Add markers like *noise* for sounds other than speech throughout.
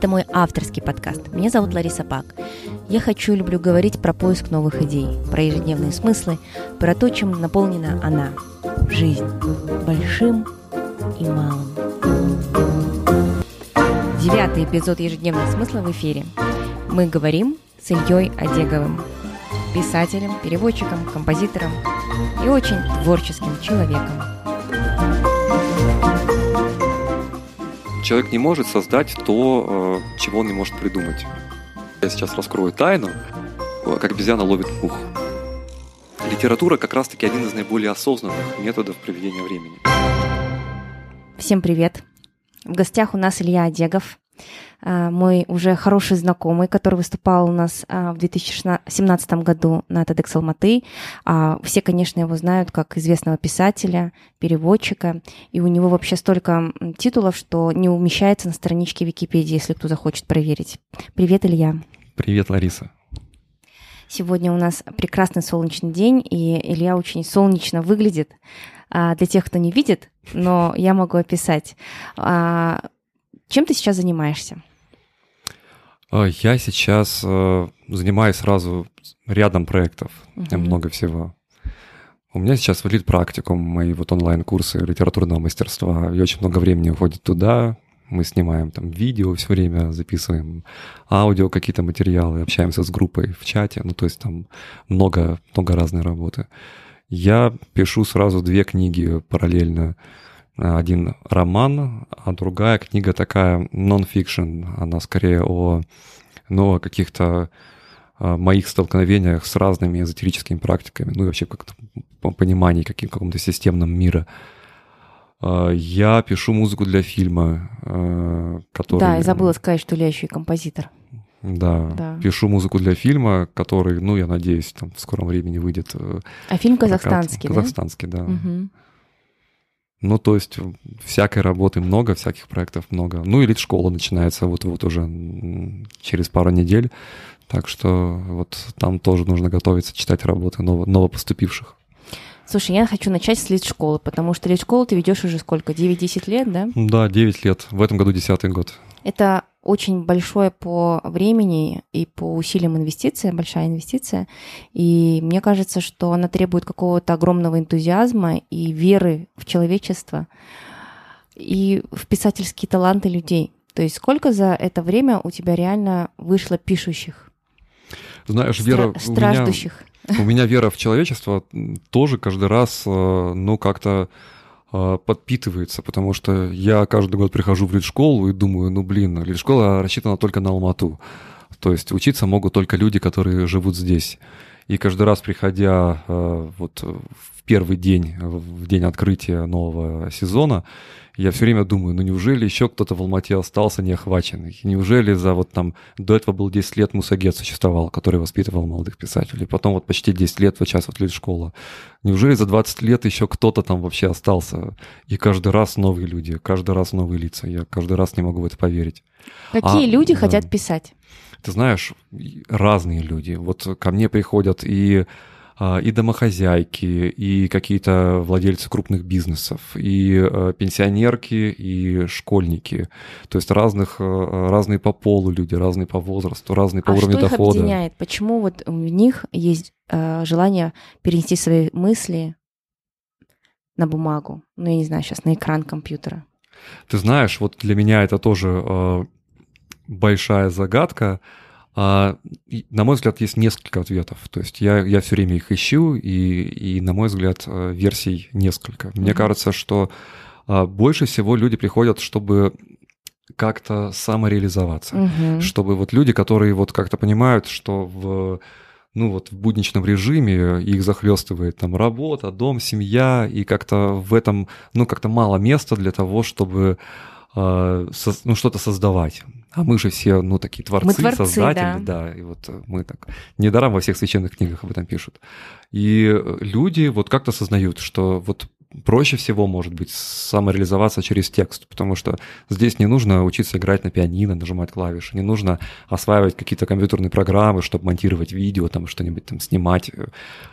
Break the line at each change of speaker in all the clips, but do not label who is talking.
Это мой авторский подкаст. Меня зовут Лариса Пак. Я хочу и люблю говорить про поиск новых идей, про ежедневные смыслы, про то, чем наполнена она – жизнь, большим и малым. Девятый эпизод ежедневных смыслов в эфире. Мы говорим с Ильей Одеговым, писателем, переводчиком, композитором и очень творческим человеком.
Человек не может создать то, э, чего он не может придумать. Я сейчас раскрою тайну, э, как обезьяна ловит мух. Литература как раз-таки один из наиболее осознанных методов проведения времени.
Всем привет! В гостях у нас Илья Одегов, мой уже хороший знакомый, который выступал у нас а, в 2017 году на TEDx Алматы. А, все, конечно, его знают как известного писателя, переводчика, и у него вообще столько титулов, что не умещается на страничке Википедии, если кто захочет проверить. Привет, Илья.
Привет, Лариса.
Сегодня у нас прекрасный солнечный день, и Илья очень солнечно выглядит. Для тех, кто не видит, но я могу описать. Чем ты сейчас занимаешься?
А, я сейчас э, занимаюсь сразу рядом проектов, угу. много всего. У меня сейчас валит практикум, мои вот онлайн-курсы литературного мастерства, и очень много времени уходит туда. Мы снимаем там видео все время, записываем аудио, какие-то материалы, общаемся с группой в чате, ну то есть там много, много разной работы. Я пишу сразу две книги параллельно один роман, а другая книга такая non-fiction, она скорее о, ну, о каких-то а, моих столкновениях с разными эзотерическими практиками, ну и вообще как-то понимании каким, каком-то системном мира. Я пишу музыку для фильма, а, который...
Да, я забыла сказать, что я еще и композитор.
Да, да, пишу музыку для фильма, который, ну, я надеюсь, там в скором времени выйдет. Э,
а фильм казахстанский,
да? Казахстанский, да. Угу. Ну, то есть всякой работы много, всяких проектов много. Ну, и школа начинается вот-вот уже через пару недель. Так что вот там тоже нужно готовиться, читать работы ново, новопоступивших.
Слушай, я хочу начать с лид-школы, потому что лид-школу ты ведешь уже сколько? 9-10 лет, да?
Да, 9 лет. В этом году 10 год.
Это очень большое по времени и по усилиям инвестиция, большая инвестиция. И мне кажется, что она требует какого-то огромного энтузиазма и веры в человечество и в писательские таланты людей. То есть сколько за это время у тебя реально вышло пишущих?
Знаешь, вера страждущих. У меня, у меня вера в человечество тоже каждый раз, э, ну, как-то подпитывается, потому что я каждый год прихожу в лид-школу и думаю, ну блин, лид-школа рассчитана только на Алмату. То есть учиться могут только люди, которые живут здесь. И каждый раз, приходя э, вот в первый день, в день открытия нового сезона, я все время думаю, ну неужели еще кто-то в Алмате остался неохваченный? Неужели за вот там, до этого был 10 лет Мусагет существовал, который воспитывал молодых писателей, потом вот почти 10 лет вот сейчас вот лет школа. Неужели за 20 лет еще кто-то там вообще остался? И каждый раз новые люди, каждый раз новые лица. Я каждый раз не могу в это поверить.
Какие а, люди да. хотят писать?
Ты знаешь, разные люди. Вот ко мне приходят и а, и домохозяйки, и какие-то владельцы крупных бизнесов, и э, пенсионерки, и школьники. То есть разных, э, разные по полу люди, разные по возрасту, разные по а уровню
что
дохода.
Их объединяет? Почему вот у них есть э, желание перенести свои мысли на бумагу? Ну, я не знаю, сейчас на экран компьютера.
Ты знаешь, вот для меня это тоже большая загадка. А, на мой взгляд, есть несколько ответов. То есть я, я все время их ищу, и, и, на мой взгляд, э, версий несколько. Mm-hmm. Мне кажется, что а, больше всего люди приходят, чтобы как-то самореализоваться. Mm-hmm. Чтобы вот люди, которые вот как-то понимают, что в ну вот в будничном режиме их захлестывает там работа, дом, семья, и как-то в этом, ну как-то мало места для того, чтобы со, ну, что-то создавать. А мы же все, ну, такие творцы, мы творцы создатели, да. да. И вот э, мы так недаром во всех священных книгах об этом пишут. И э, люди вот как-то осознают, что вот проще всего, может быть, самореализоваться через текст, потому что здесь не нужно учиться играть на пианино, нажимать клавиши, не нужно осваивать какие-то компьютерные программы, чтобы монтировать видео, там что-нибудь там снимать,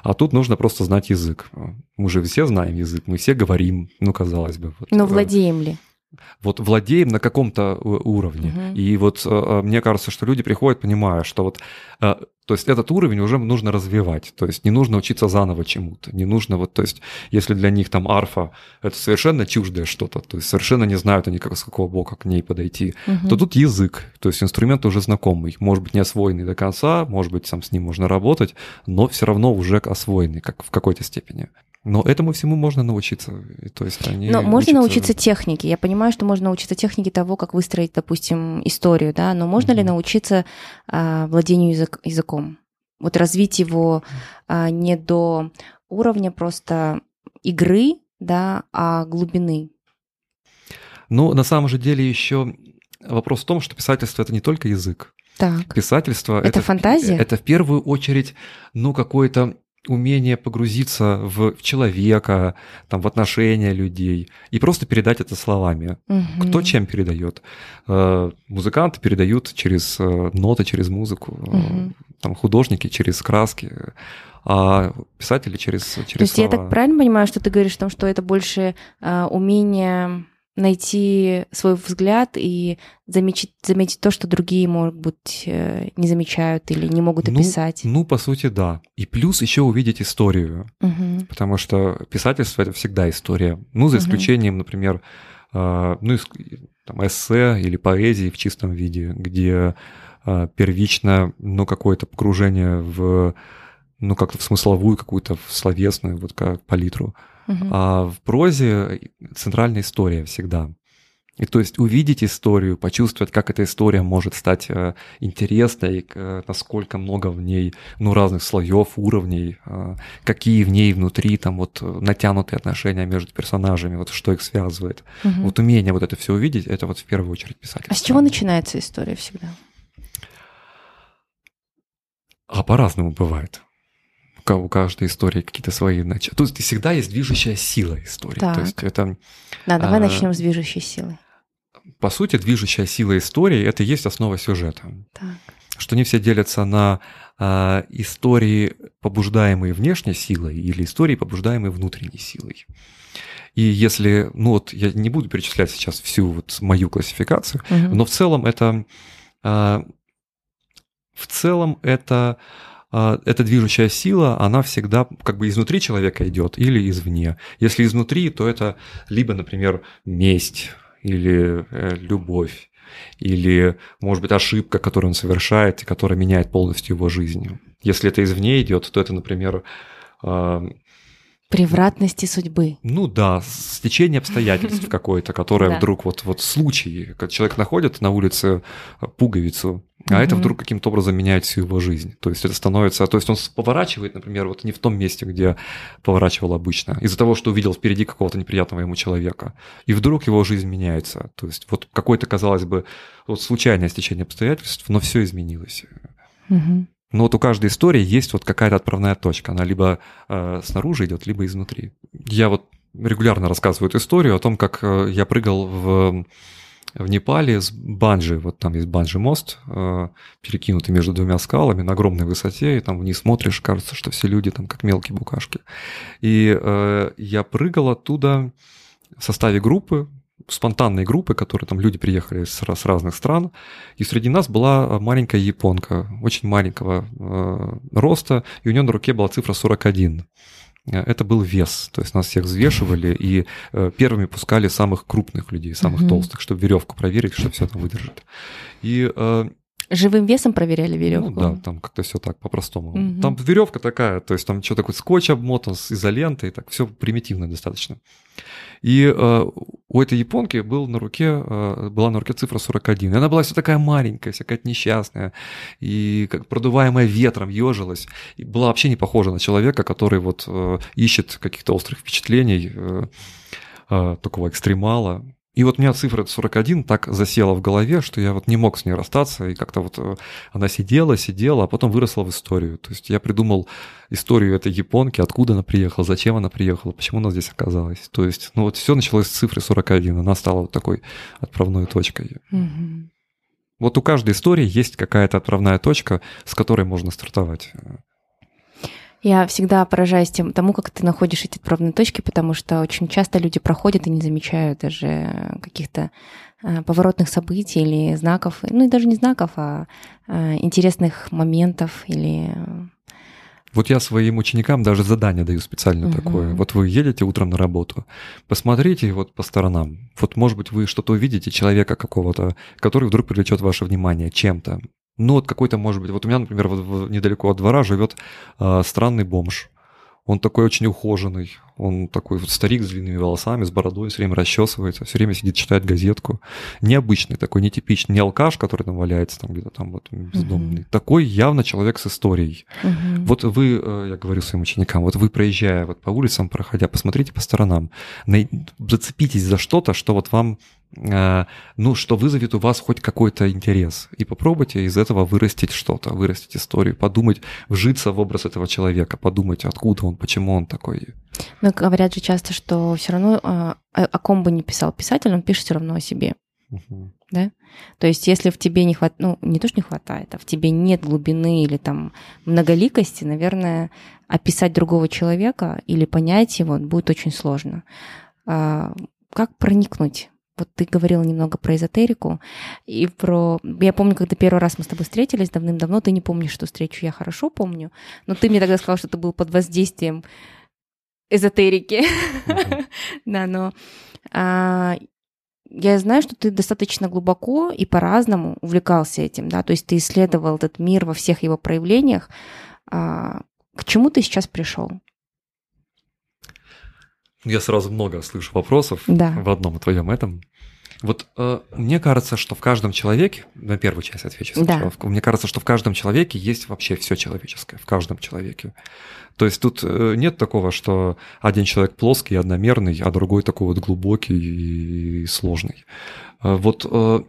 а тут нужно просто знать язык. Мы же все знаем язык, мы все говорим, ну, казалось бы.
Вот. Но владеем ли?
Вот владеем на каком-то уровне. Угу. И вот мне кажется, что люди приходят, понимая, что вот то есть этот уровень уже нужно развивать. То есть не нужно учиться заново чему-то. Не нужно вот, то есть если для них там арфа это совершенно чуждое что-то, то есть совершенно не знают они, как, с какого бока к ней подойти, угу. то тут язык. То есть инструмент уже знакомый. Может быть, не освоенный до конца, может быть, сам с ним можно работать, но все равно уже освоенный, как в какой-то степени. Но этому всему можно научиться. То есть они
но можно учатся... научиться технике. Я понимаю, что можно научиться технике того, как выстроить, допустим, историю, да, но можно mm-hmm. ли научиться а, владению язык, языком? Вот развить его а, не до уровня просто игры, да, а глубины.
Ну, на самом же деле еще вопрос в том, что писательство это не только язык.
Так.
Писательство
это, это фантазия.
Это в первую очередь, ну, какое-то умение погрузиться в человека, там, в отношения людей и просто передать это словами. Угу. Кто чем передает? Э, музыканты передают через э, ноты, через музыку, угу. там, художники через краски, а писатели через, через То
есть
слова.
я так правильно понимаю, что ты говоришь о том, что это больше умение найти свой взгляд и заметить, заметить то, что другие, может быть, э, не замечают или не могут ну, описать.
Ну, ну по сути, да. И плюс еще увидеть историю. Угу. Потому что писательство это всегда история. Ну, за исключением, угу. например, э, ну, там, эссе или поэзии в чистом виде, где э, первично, ну, какое-то погружение в, ну, как-то в смысловую какую-то, в словесную, вот как палитру. Угу. А в прозе центральная история всегда. И то есть увидеть историю, почувствовать, как эта история может стать э, интересной, э, насколько много в ней ну, разных слоев, уровней, э, какие в ней внутри там вот натянутые отношения между персонажами, вот что их связывает. Угу. Вот умение вот это все увидеть, это вот в первую очередь писать.
А с чего начинается история всегда?
А по-разному бывает у каждой истории какие-то свои начала. Тут всегда есть движущая сила истории.
Так.
То есть это,
да, давай а, начнем с движущей силы.
По сути, движущая сила истории это и есть основа сюжета. Так. Что не все делятся на а, истории, побуждаемые внешней силой, или истории, побуждаемые внутренней силой. И если, ну вот я не буду перечислять сейчас всю вот мою классификацию, угу. но в целом это, а, в целом это эта движущая сила, она всегда как бы изнутри человека идет или извне. Если изнутри, то это либо, например, месть или э, любовь, или, может быть, ошибка, которую он совершает и которая меняет полностью его жизнь. Если это извне идет, то это, например, а,
Превратности судьбы.
Ну да, стечение обстоятельств *laughs* какое-то, которое вдруг вот, вот случай, когда человек находит на улице пуговицу, а это вдруг каким-то образом меняет всю его жизнь. То есть это становится... То есть он поворачивает, например, вот не в том месте, где поворачивал обычно, из-за того, что увидел впереди какого-то неприятного ему человека. И вдруг его жизнь меняется. То есть вот какое-то, казалось бы, вот случайное стечение обстоятельств, но все изменилось. Угу. Но вот у каждой истории есть вот какая-то отправная точка. Она либо э, снаружи идет, либо изнутри. Я вот регулярно рассказываю эту историю о том, как э, я прыгал в, в Непале с банджи. Вот там есть банджи-мост, э, перекинутый между двумя скалами на огромной высоте, и там вниз смотришь, кажется, что все люди там как мелкие букашки. И э, я прыгал оттуда в составе группы, спонтанные группы, которые там люди приехали с, с разных стран, и среди нас была маленькая японка, очень маленького э, роста, и у нее на руке была цифра 41. Э, это был вес, то есть нас всех взвешивали и э, первыми пускали самых крупных людей, самых mm-hmm. толстых, чтобы веревку проверить, что все там выдержит. И э,
Живым весом проверяли веревку?
Ну да, там как-то все так по-простому. Угу. Там веревка такая, то есть там что такое скотч обмотан с изолентой, так все примитивно достаточно. И э, у этой японки был на руке, э, была на руке цифра 41. И она была вся такая маленькая, вся какая-то несчастная, и как продуваемая ветром, ежилась. И была вообще не похожа на человека, который вот э, ищет каких-то острых впечатлений, э, э, такого экстремала. И вот у меня цифра 41 так засела в голове, что я вот не мог с ней расстаться, и как-то вот э, она сидела, сидела, а потом выросла в историю. То есть я придумал историю этой японки, откуда она приехала, зачем она приехала, почему она здесь оказалась. То есть, ну вот все началось с цифры 41, она стала вот такой отправной точкой. Угу. Вот у каждой истории есть какая-то отправная точка, с которой можно стартовать.
Я всегда поражаюсь тем, тому, как ты находишь эти отправные точки, потому что очень часто люди проходят и не замечают даже каких-то э, поворотных событий или знаков, ну и даже не знаков, а э, интересных моментов или
вот я своим ученикам даже задание даю специально угу. такое. Вот вы едете утром на работу, посмотрите вот по сторонам. Вот, может быть, вы что-то увидите, человека какого-то, который вдруг привлечет ваше внимание чем-то. Ну, вот какой-то, может быть, вот у меня, например, вот недалеко от двора живет э, странный бомж. Он такой очень ухоженный, он такой вот старик с длинными волосами, с бородой, все время расчесывается, все время сидит, читает газетку. Необычный такой, нетипичный, не алкаш, который там валяется там где-то там вот бездомный. Uh-huh. Такой явно человек с историей. Uh-huh. Вот вы, э, я говорю своим ученикам, вот вы проезжая вот по улицам, проходя, посмотрите по сторонам, зацепитесь за что-то, что вот вам Э, ну, что вызовет у вас хоть какой-то интерес. И попробуйте из этого вырастить что-то, вырастить историю, подумать, вжиться в образ этого человека, подумать, откуда он, почему он такой.
Но говорят же часто, что все равно э, о ком бы ни писал писатель, он пишет все равно о себе. Угу. Да? То есть, если в тебе не хватает, ну, не то, что не хватает, а в тебе нет глубины или там многоликости, наверное, описать другого человека или понять его будет очень сложно. А, как проникнуть вот ты говорила немного про эзотерику и про... Я помню, когда первый раз мы с тобой встретились давным-давно, ты не помнишь, что встречу я хорошо помню, но ты мне тогда сказал, что ты был под воздействием эзотерики. *laughs* Да, но а, я знаю, что ты достаточно глубоко и по-разному увлекался этим, да, то есть ты исследовал этот мир во всех его проявлениях. А, к чему ты сейчас пришел?
Я сразу много слышу вопросов да. в одном твоем этом. Вот э, мне кажется, что в каждом человеке, на первую часть отвечу сначала, да. мне кажется, что в каждом человеке есть вообще все человеческое, в каждом человеке. То есть тут э, нет такого, что один человек плоский, одномерный, а другой такой вот глубокий и сложный. Э, вот э,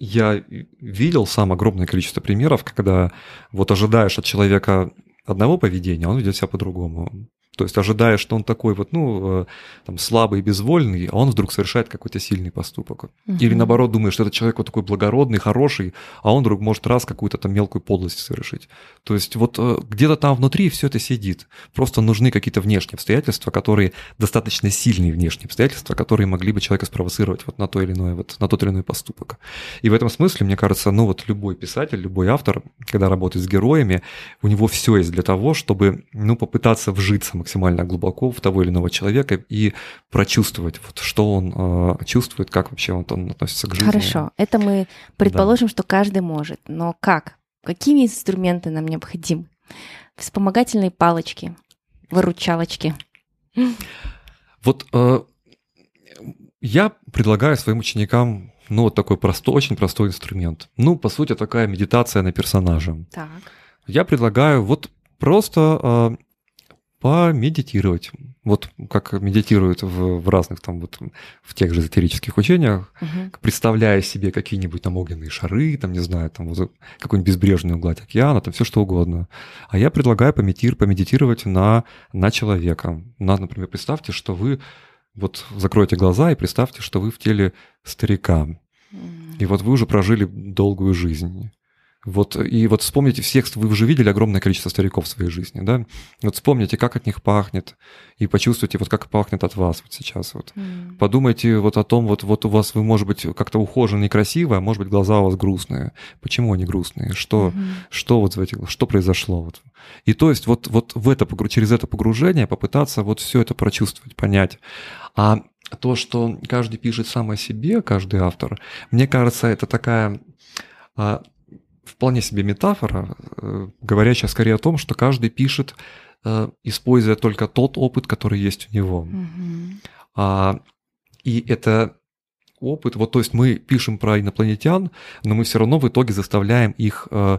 я видел сам огромное количество примеров, когда вот ожидаешь от человека одного поведения, а он ведет себя по-другому. То есть ожидая, что он такой вот, ну, э, там, слабый, безвольный, а он вдруг совершает какой-то сильный поступок. Угу. Или наоборот думаешь, что этот человек вот такой благородный, хороший, а он вдруг может раз какую-то там мелкую подлость совершить. То есть вот э, где-то там внутри все это сидит. Просто нужны какие-то внешние обстоятельства, которые достаточно сильные внешние обстоятельства, которые могли бы человека спровоцировать вот на то или иное, вот на тот или иной поступок. И в этом смысле, мне кажется, ну вот любой писатель, любой автор, когда работает с героями, у него все есть для того, чтобы, ну, попытаться вжиться максимально глубоко в того или иного человека и прочувствовать, вот, что он э, чувствует, как вообще он, он относится к жизни.
Хорошо, это мы предположим, да. что каждый может, но как? Какими инструменты нам необходимы? Вспомогательные палочки, выручалочки.
Вот э, я предлагаю своим ученикам ну, вот такой простой, очень простой инструмент. Ну, по сути, такая медитация на персонажа. Так. Я предлагаю вот просто э, помедитировать. Вот как медитируют в, в разных там вот в тех же эзотерических учениях, угу. представляя себе какие-нибудь там огненные шары, там, не знаю, там вот какую-нибудь безбрежную гладь океана, там все что угодно. А я предлагаю помедитир, помедитировать на, на человека. На, например, представьте, что вы вот закройте глаза и представьте, что вы в теле старика. И вот вы уже прожили долгую жизнь. Вот, и вот вспомните всех, вы уже видели огромное количество стариков в своей жизни, да? Вот вспомните, как от них пахнет, и почувствуйте, вот как пахнет от вас вот сейчас. Вот. Mm. Подумайте вот о том, вот, вот у вас, вы, может быть, как-то ухоженный и красивый, а может быть, глаза у вас грустные. Почему они грустные? Что, mm-hmm. что вот в этих, что произошло? Вот. И то есть вот, вот в это, через это погружение попытаться вот все это прочувствовать, понять. А то, что каждый пишет сам о себе, каждый автор, мне кажется, это такая а, вполне себе метафора, э, говорящая скорее о том, что каждый пишет, э, используя только тот опыт, который есть у него. Mm-hmm. А, и это опыт, вот то есть мы пишем про инопланетян, но мы все равно в итоге заставляем их э,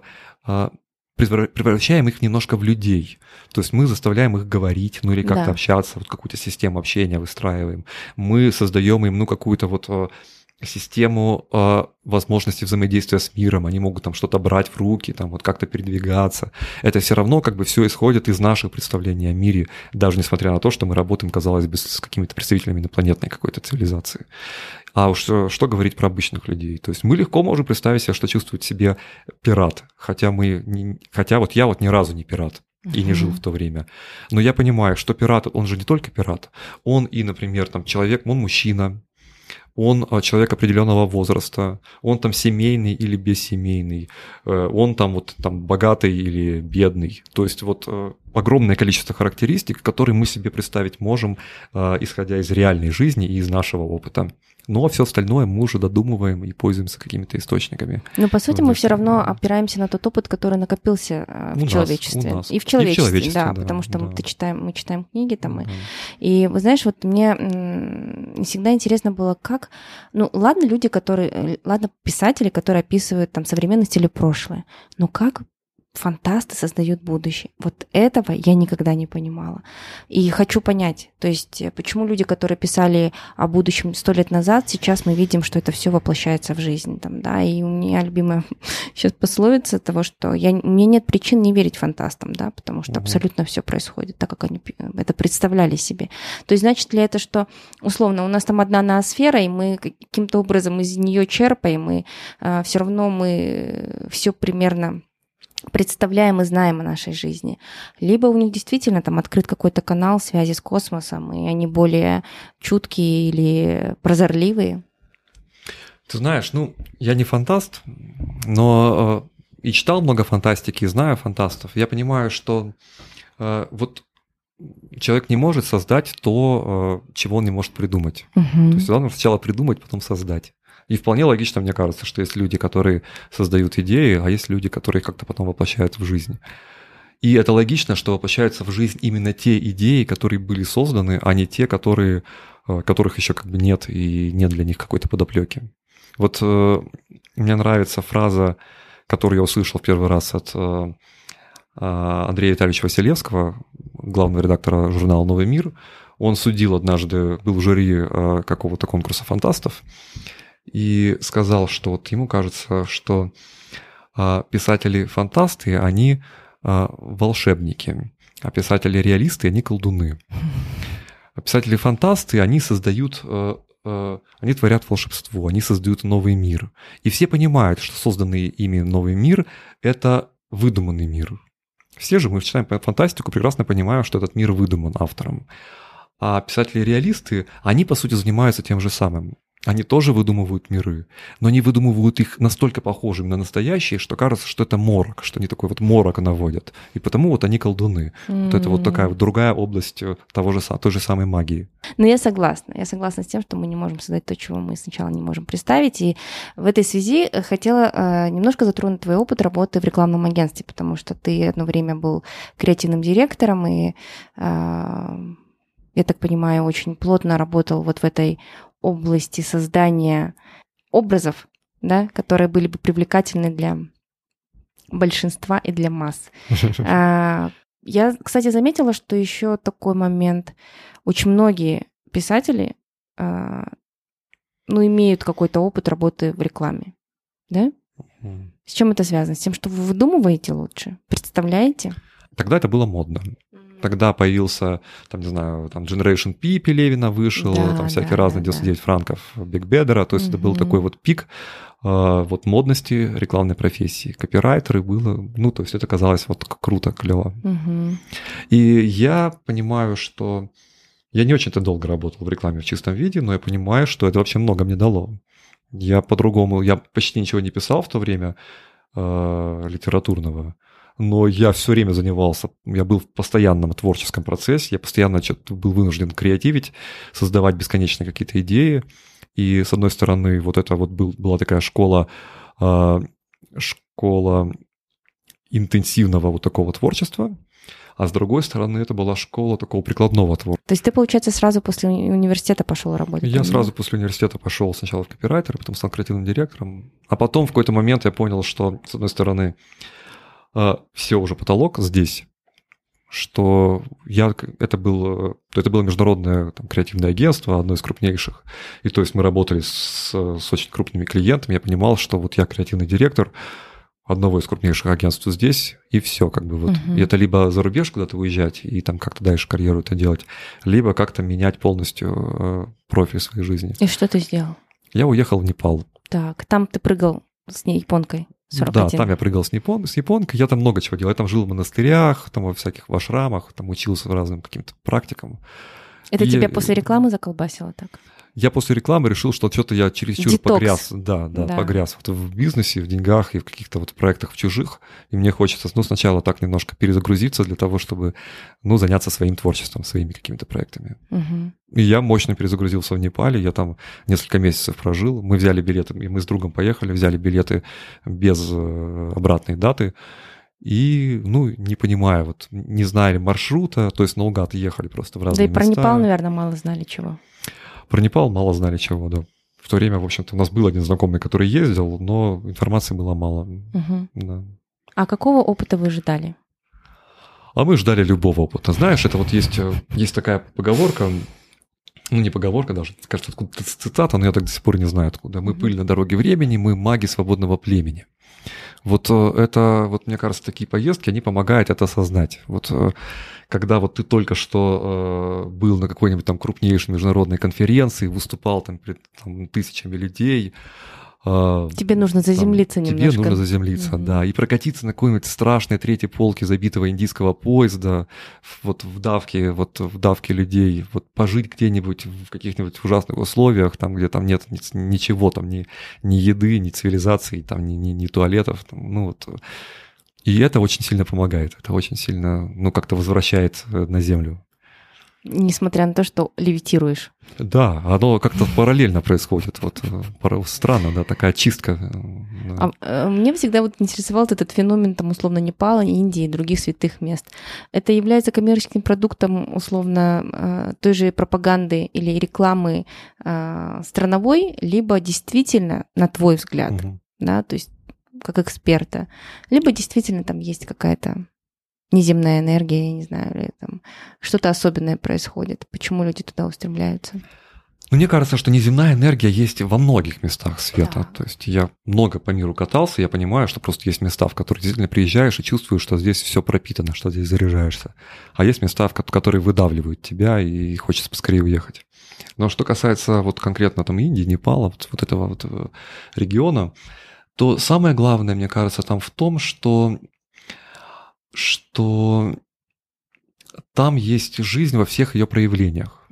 превращаем их немножко в людей. То есть мы заставляем их говорить, ну или как-то да. общаться, вот какую-то систему общения выстраиваем. Мы создаем им, ну, какую-то вот систему э, возможности взаимодействия с миром, они могут там что-то брать в руки, там вот как-то передвигаться. Это все равно как бы все исходит из наших представлений о мире, даже несмотря на то, что мы работаем, казалось бы, с какими-то представителями инопланетной какой-то цивилизации. А уж что, что говорить про обычных людей? То есть мы легко можем представить себе, что чувствует себе пират, хотя мы, не, хотя вот я вот ни разу не пират. и не жил в то время. Но я понимаю, что пират, он же не только пират, он и, например, там человек, он мужчина, он а, человек определенного возраста, он там семейный или бессемейный, э, он там вот там богатый или бедный. То есть вот э, огромное количество характеристик, которые мы себе представить можем, э, исходя из реальной жизни и из нашего опыта но все остальное мы уже додумываем и пользуемся какими-то источниками.
Но по сути мы все равно опираемся на тот опыт, который накопился э, в у человечестве.
Нас, у нас.
И в человечестве, и в человечестве да,
да,
потому что
да.
мы, читаем, мы читаем книги там. И, и вы знаешь, вот мне всегда интересно было, как... Ну, ладно люди, которые... э, Ладно писатели, которые описывают там современность или прошлое, но как фантасты создают будущее. Вот этого я никогда не понимала. И хочу понять, то есть э, почему люди, которые писали о будущем сто лет назад, сейчас мы видим, что это все воплощается в жизнь. Там, да? И у меня любимая *laughs* сейчас пословица того, что я, меня нет причин не верить фантастам, да, потому что
Мгм.
абсолютно все происходит так, как они пи- это представляли себе. То есть значит ли это, что условно у нас там одна ноосфера, и мы каким-то образом из нее черпаем, и все равно мы все примерно представляем и знаем о нашей жизни. Либо у них действительно там открыт какой-то канал связи с космосом, и они более чуткие или прозорливые.
Ты знаешь, ну, я не фантаст, но э, и читал много фантастики, и знаю фантастов. Я понимаю, что э, вот человек не может создать то, э, чего он не может придумать. То есть он сначала придумать, потом создать. И вполне логично, мне кажется, что есть люди, которые создают идеи, а есть люди, которые как-то потом воплощают в жизнь. И это логично, что воплощаются в жизнь именно те идеи, которые были созданы, а не те, которые, э, которых еще как бы нет и нет для них какой-то подоплеки. Вот э, мне нравится фраза, которую я услышал в первый раз от э, э, Андрея Витальевича Василевского, главного редактора журнала «Новый мир». Он судил однажды, был в жюри э, какого-то конкурса фантастов, и сказал, что вот ему кажется, что а, писатели-фантасты, они а, волшебники, а писатели-реалисты, они колдуны. А писатели-фантасты, они создают, э, э, они творят волшебство, они создают новый мир. И все понимают, что созданный ими новый мир – это выдуманный мир. Все же мы читаем фантастику, прекрасно понимаем, что этот мир выдуман автором. А писатели-реалисты, они, по сути, занимаются тем же самым. Они тоже выдумывают миры, но они выдумывают их настолько похожими на настоящие, что кажется, что это морок, что они такой вот морок наводят. И потому вот они колдуны. Вот это вот такая вот другая область э, того же, той же самой магии.
Но я согласна. Я согласна с тем, что мы не можем создать то, чего мы сначала не можем представить. И в этой связи э, хотела э, немножко затронуть твой опыт работы в рекламном агентстве, потому что ты одно время был креативным директором и, я так понимаю, очень плотно работал вот в этой области создания образов, да, которые были бы привлекательны для большинства и для масс. *laughs* А, Я, кстати, заметила, что еще такой момент. Очень многие писатели а, ну, имеют какой-то опыт работы в рекламе. Да? С чем это связано? С тем, что вы выдумываете лучше? Представляете?
Тогда это было модно. Тогда появился, там, не знаю, там Generation P Пелевина вышел,
Да,
там всякие
да,
разные
да,
99 франков Биг Бедера. То есть это был такой вот пик э, вот модности рекламной профессии. Копирайтеры было, ну, то есть это казалось вот круто, клево.
Мгм.
И я понимаю, что я не очень-то долго работал в рекламе в чистом виде, но я понимаю, что это вообще много мне дало. Я по-другому, я почти ничего не писал в то время э, литературного, но я все время занимался, я был в постоянном творческом процессе, я постоянно что-то был вынужден креативить, создавать бесконечно какие-то идеи. И с одной стороны, вот это вот был, была такая школа, э, школа интенсивного вот такого творчества, а с другой стороны, это была школа такого прикладного творчества.
То есть ты, получается, сразу после уни- университета пошел работать?
Я сразу после университета пошел сначала в копирайтер, потом стал креативным директором. А потом в какой-то момент я понял, что, с одной стороны, все уже потолок здесь, что я, это, было, это было международное там, креативное агентство, одно из крупнейших. И то есть мы работали с, с очень крупными клиентами. Я понимал, что вот я креативный директор одного из крупнейших агентств здесь, и все, как бы вот.
Мгм.
И это либо за рубеж куда-то уезжать и там как-то дальше карьеру это делать, либо как-то менять полностью э, профиль своей жизни.
И что ты сделал?
Я уехал в Непал.
Так, там ты прыгал с ней японкой. 41.
Да, там я прыгал с, япон, с японкой, я там много чего делал. Я там жил в монастырях, там во всяких вашрамах, там учился разным каким-то практикам.
Это
И-
тебя после рекламы заколбасило так?
Я после рекламы решил, что что-то я чересчур
Детокс.
погряз, да, да,
Да.
погряз вот в бизнесе, в деньгах и в каких-то вот проектах в чужих. И мне хочется, ну, сначала так немножко перезагрузиться для того, чтобы, ну, заняться своим творчеством, своими какими-то проектами.
Мгм.
И я мощно перезагрузился в Непале, я там несколько месяцев прожил. Мы взяли билеты, и мы с другом поехали, взяли билеты без э, обратной даты. И, ну, не понимая, вот, не знали маршрута, то есть наугад ехали просто в
Да
разные
и про
места.
Непал, наверное, мало знали чего.
Про Непал мало знали чего, да. В то время, в общем-то, у нас был один знакомый, который ездил, но информации было мало.
Мгм.
Да.
А какого опыта вы ждали?
А мы ждали любого опыта. Знаешь, это вот есть, э, есть такая поговорка, ну не поговорка даже, кажется, откуда цитата, но я так до сих пор не знаю откуда. Мы пыль на дороге времени, мы маги свободного племени. Вот э, это, вот мне кажется, такие поездки, они помогают это осознать. Вот э, когда вот ты только что э, был на какой-нибудь там крупнейшей международной конференции, выступал там перед там, тысячами людей, э,
Тебе нужно заземлиться
там,
немножко.
Тебе нужно заземлиться,
Мгм.
да, и прокатиться на какой-нибудь страшной третьей полке забитого индийского поезда, вот в давке, вот в давке людей, вот пожить где-нибудь в каких-нибудь ужасных условиях, там, где там нет ни- ничего, там, ни, ни еды, ни цивилизации, там, ни, ни, ни туалетов, там, ну вот. И это очень сильно помогает, это очень сильно, ну, как-то возвращает э, на землю.
Несмотря на то, что левитируешь.
Да, оно как-то параллельно происходит, вот э, странно, да, такая чистка. э, да.
А, мне всегда вот интересовал этот феномен, там, условно, Непала, Индии и других святых мест. Это является коммерческим продуктом, условно, той же пропаганды или рекламы страновой, либо действительно, на твой взгляд,
Мгм.
да, то есть как эксперта, либо действительно там есть какая-то неземная энергия, я не знаю, или там что-то особенное происходит, почему люди туда устремляются.
Ну, Мне кажется, что неземная энергия есть во многих местах света.
Да.
То есть я много по миру катался, я понимаю, что просто есть места, в которые действительно приезжаешь и чувствуешь, что здесь все пропитано, что здесь заряжаешься. А есть места, в ко- которые выдавливают тебя, и хочется поскорее уехать. Но что касается вот конкретно там Индии, Непала, вот, вот этого вот э, региона, то самое главное, мне кажется, там в том, что, что там есть жизнь во всех ее проявлениях.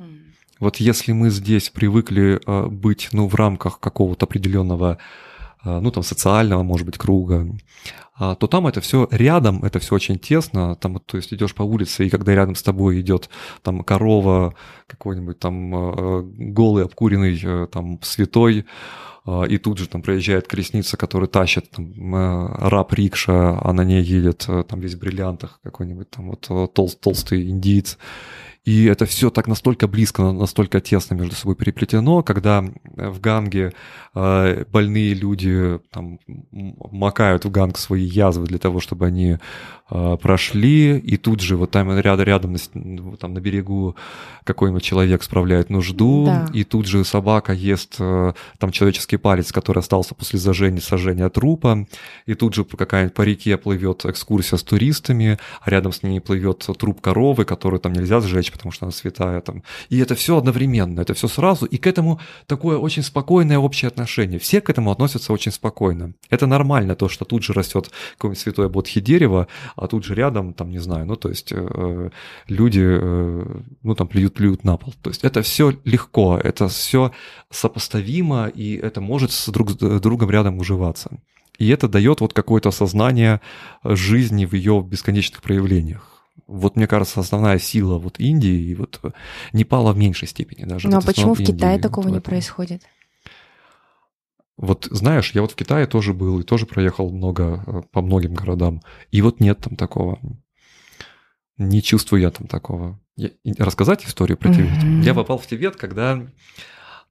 Вот если мы здесь привыкли э, быть, ну, в рамках какого-то определенного, э, ну, там, социального, может быть, круга, а, то там это все рядом, это все очень тесно, там, то есть идешь по улице, и когда рядом с тобой идет там корова, какой-нибудь там э, голый, обкуренный, там, святой, и тут же там проезжает колесница, которая тащит там, э, раб рикша, а на ней едет э, там весь в бриллиантах какой-нибудь там вот э, тол- толстый индиец. И это все так настолько близко, настолько тесно между собой переплетено, когда в Ганге э, больные люди там, макают в Ганг свои язвы для того, чтобы они э, прошли, и тут же вот там рядом, рядом ну, там, на берегу какой-нибудь человек справляет нужду,
Да.
и тут же собака ест э, там человеческий палец, который остался после зажжения, сожжения трупа, и тут же какая-нибудь по реке плывет экскурсия с туристами, а рядом с ней плывет труп коровы, которую там нельзя сжечь, потому что она святая там. И это все одновременно, это все сразу, и к этому такое очень спокойное общее отношение. Все к этому относятся очень спокойно. Это нормально, то, что тут же растет какое-нибудь святое бодхи дерево, а тут же рядом, там, не знаю, ну, то есть э, люди, э, ну, там, плюют, плюют на пол. То есть это все легко, это все сопоставимо, и это может с друг с другом рядом уживаться. И это дает вот какое-то осознание жизни в ее бесконечных проявлениях. Вот, мне кажется, основная сила вот Индии и вот э, Непала в меньшей степени даже.
Ну а
Вот
почему в
основном
Китае
Индии
такого
вот
не происходит?
Вот знаешь, я вот в Китае тоже был и тоже проехал много э, по многим городам. И вот нет там такого. Не чувствую я там такого. Я- рассказать историю про Тибет?
Мгм.
Я попал в Тибет, когда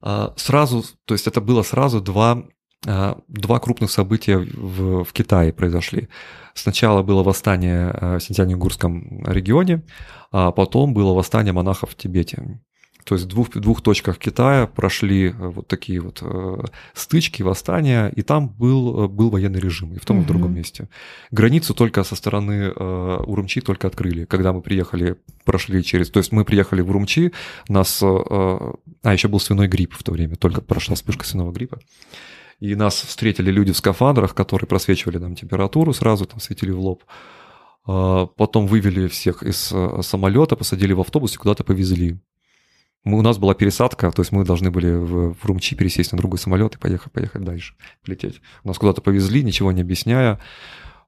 а, сразу, то есть это было сразу два, два крупных события в, в Китае произошли. Сначала было восстание а, в Синьцзянь-Угурском регионе, а потом было восстание монахов в Тибете. То есть в двух, в двух точках Китая прошли э, вот такие вот э, стычки, восстания, и там был, э, был военный режим, и в том, и в другом месте. Границу только со стороны э, Урумчи только открыли. Когда мы приехали, прошли через... То есть мы приехали в Урумчи, нас... э, а, еще был свиной грипп в то время, только прошла вспышка свиного гриппа. И нас встретили люди в скафандрах, которые просвечивали нам температуру, сразу там светили в лоб. А, потом вывели всех из э, самолета, посадили в автобус и куда-то повезли. Мы, у нас была пересадка, то есть мы должны были в, в Румчи пересесть на другой самолет и поехать, поехать дальше, лететь. Нас куда-то повезли, ничего не объясняя.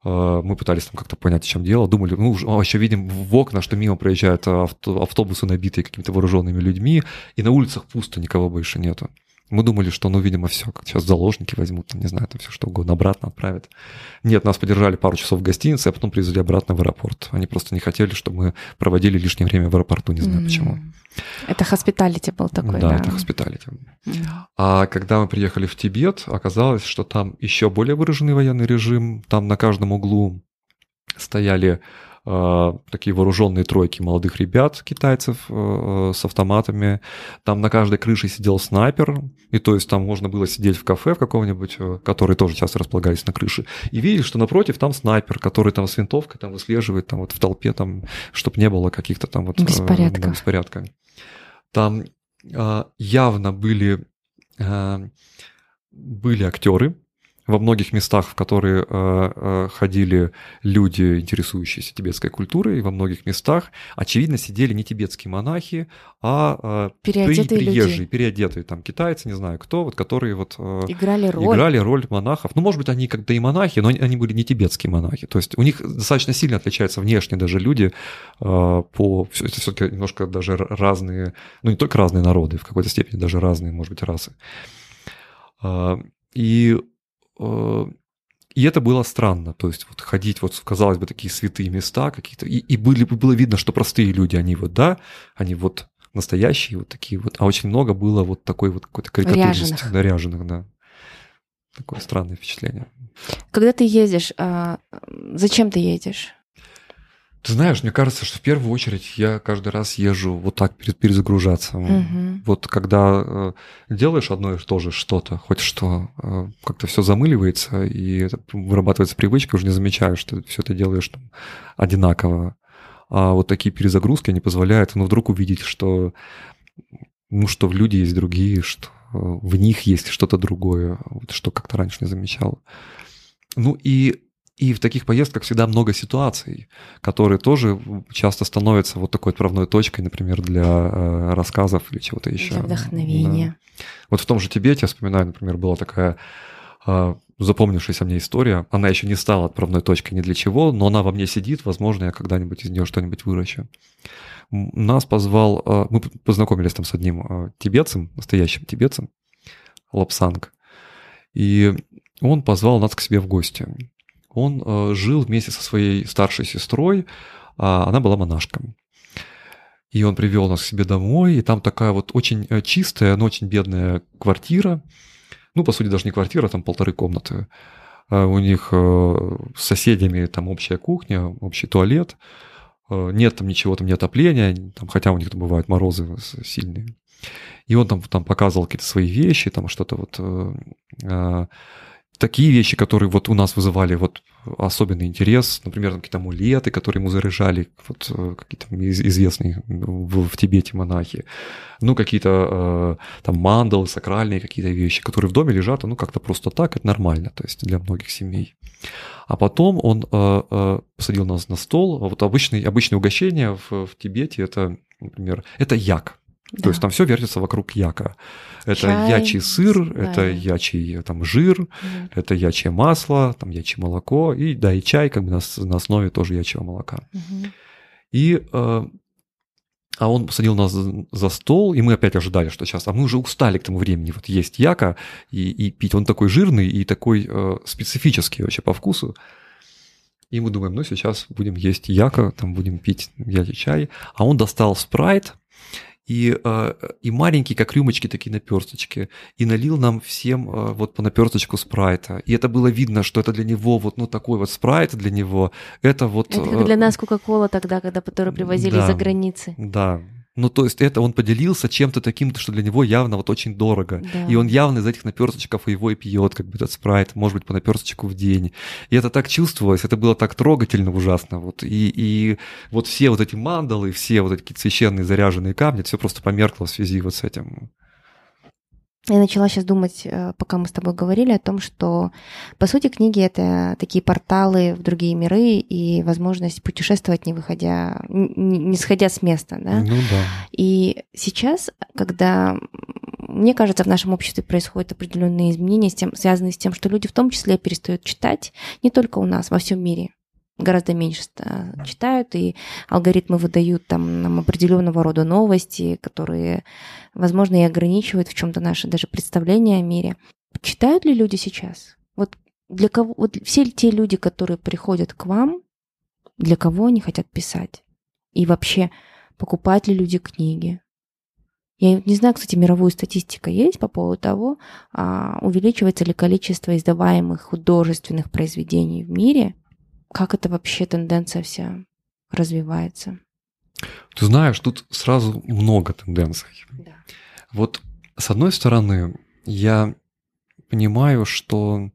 А, мы пытались там как-то понять, в чем дело. Думали, ну, а еще видим в окна, что мимо проезжают автобусы, набитые какими-то вооруженными людьми, и на улицах пусто, никого больше нету. Мы думали, что, ну, видимо, все, как сейчас заложники возьмут, не знаю, там все что угодно, обратно отправят. Нет, нас подержали пару часов в гостинице, а потом привезли обратно в аэропорт. Они просто не хотели, чтобы мы проводили лишнее время в аэропорту, не знаю mm-hmm. почему.
Это хоспиталити был такой, да?
Да, это хоспиталити. Mm-hmm. А когда мы приехали в Тибет, оказалось, что там еще более выраженный военный режим. Там на каждом углу стояли такие вооруженные тройки молодых ребят, китайцев э, с автоматами. Там на каждой крыше сидел снайпер, и то есть там можно было сидеть в кафе в каком-нибудь, э, которые тоже часто располагались на крыше, и видеть, что напротив там снайпер, который там с винтовкой там выслеживает там вот в толпе, там, чтобы не было каких-то там вот...
Беспорядка.
Да, беспорядка. Там явно были, были актеры, во многих местах, в которые э, э, ходили люди, интересующиеся тибетской культурой, во многих местах, очевидно, сидели не тибетские монахи, а
э, переодетые
приезжие,
люди.
переодетые там китайцы, не знаю кто, вот которые вот
играли роль.
играли роль монахов. Ну, может быть, они как-то и монахи, но они, были не тибетские монахи. То есть у них достаточно сильно отличаются внешне даже люди по... Это все-таки немножко даже разные, ну, не только разные народы, в какой-то степени даже разные, может быть, расы. И и это было странно, то есть вот ходить вот, казалось бы, такие святые места какие-то, и, и были, было видно, что простые люди, они вот, да, они вот настоящие вот такие вот, а очень много было вот такой вот какой-то карикатурности, наряженных, да. Такое странное впечатление.
Когда ты едешь, а зачем ты едешь?
Ты знаешь, мне кажется, что в первую очередь я каждый раз езжу вот так перезагружаться. Угу. Вот когда э, делаешь одно и то же что-то, хоть что, э, как-то все замыливается, и вырабатывается привычка, уже не замечаешь, что все это делаешь там, одинаково. А вот такие перезагрузки не позволяют, ну, вдруг увидеть, что, ну, что в люди есть другие, что в них есть что-то другое, вот, что как-то раньше не замечал. Ну и и в таких поездках всегда много ситуаций, которые тоже часто становятся вот такой отправной точкой, например, для э, рассказов или чего-то еще.
Для вдохновения.
Да. Вот в том же Тибете, я вспоминаю, например, была такая э, запомнившаяся мне история. Она еще не стала отправной точкой ни для чего, но она во мне сидит. Возможно, я когда-нибудь из нее что-нибудь выращу. Нас позвал... Э, мы познакомились там с одним тибетцем, настоящим тибетцем, Лапсанг. И он позвал нас к себе в гости он э, жил вместе со своей старшей сестрой, а она была монашкой. И он привел нас к себе домой, и там такая вот очень э, чистая, но очень бедная квартира. Ну, по сути, даже не квартира, там полторы комнаты. А у них э, с соседями там общая кухня, общий туалет. Нет там ничего, там не отопления, там, хотя у них там бывают морозы сильные. И он там, там показывал какие-то свои вещи, там что-то вот такие вещи, которые вот у нас вызывали вот особенный интерес, например, какие-то амулеты, которые ему заряжали, вот э, какие-то известные в, в Тибете монахи, ну, какие-то э, там мандалы, сакральные какие-то вещи, которые в доме лежат, ну, как-то просто так, это нормально, то есть для многих семей. А потом он э, э, посадил нас на стол, вот обычные, обычные угощения в, в Тибете, это, например, это як, да. То есть там все вертится вокруг яка. Это Чай, ячий сыр, да. это ячий там жир, mm. это ячье масло, там ячье молоко, и да, и чай как бы на, на основе тоже ячьего молока. Mm-hmm. И э, а он посадил нас за стол, и мы опять ожидали, что сейчас, а мы уже устали к тому времени вот есть яка и, и пить. Он такой жирный и такой э, специфический вообще по вкусу. И мы думаем, ну сейчас будем есть яка, там будем пить ячий чай. А он достал спрайт, и, э, и маленькие, как рюмочки, такие наперсточки, и налил нам всем э, вот по наперсточку спрайта. И это было видно, что это для него вот ну такой вот спрайт для него, это вот...
Это как для нас Кока-Кола тогда, когда которые привозили да, из-за границы.
Да, ну, то есть это он поделился чем-то таким, что для него явно вот очень дорого. Да. И он явно из этих наперсточков его и пьет, как бы этот спрайт, может быть, по наперсточку в день. И это так чувствовалось, это было так трогательно ужасно. Вот. И, и вот все вот эти мандалы, все вот эти священные заряженные камни, все просто померкло в связи вот с этим.
Я начала сейчас думать, э, пока мы с тобой говорили, о том, что, по сути, книги — это такие порталы в другие миры и возможность путешествовать, не выходя, не сходя с места, да?
Ну да.
И сейчас, когда, мне кажется, в нашем обществе происходят определенные изменения, с тем, связанные с тем, что люди в том числе перестают читать, не только у нас, во всем мире гораздо меньше читают, и алгоритмы выдают там нам определенного рода новости, которые, возможно, и ограничивают в чем-то наше даже представление о мире. Читают ли люди сейчас? Вот для кого, вот все те люди, которые приходят к вам, для кого они хотят писать? И вообще, покупают ли люди книги? Я не знаю, кстати, мировую статистика есть по поводу того, а, увеличивается ли количество издаваемых художественных произведений в мире – как это вообще тенденция вся развивается?
Ты знаешь, тут сразу много тенденций.
Да.
Вот с одной стороны, я понимаю, что...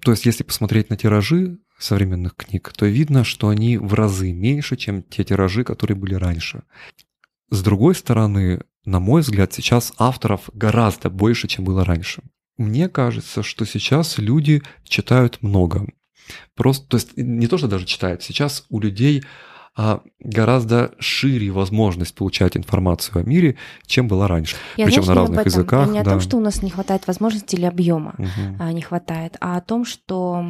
То есть если посмотреть на тиражи современных книг, то видно, что они в разы меньше, чем те тиражи, которые были раньше. С другой стороны, на мой взгляд, сейчас авторов гораздо больше, чем было раньше. Мне кажется, что сейчас люди читают много. Просто, то есть не то, что даже читают, сейчас у людей а, гораздо шире возможность получать информацию о мире, чем была раньше.
Я,
Причем на разных языках.
Не
да.
о том, что у нас не хватает возможности или объема
угу.
не хватает, а о том, что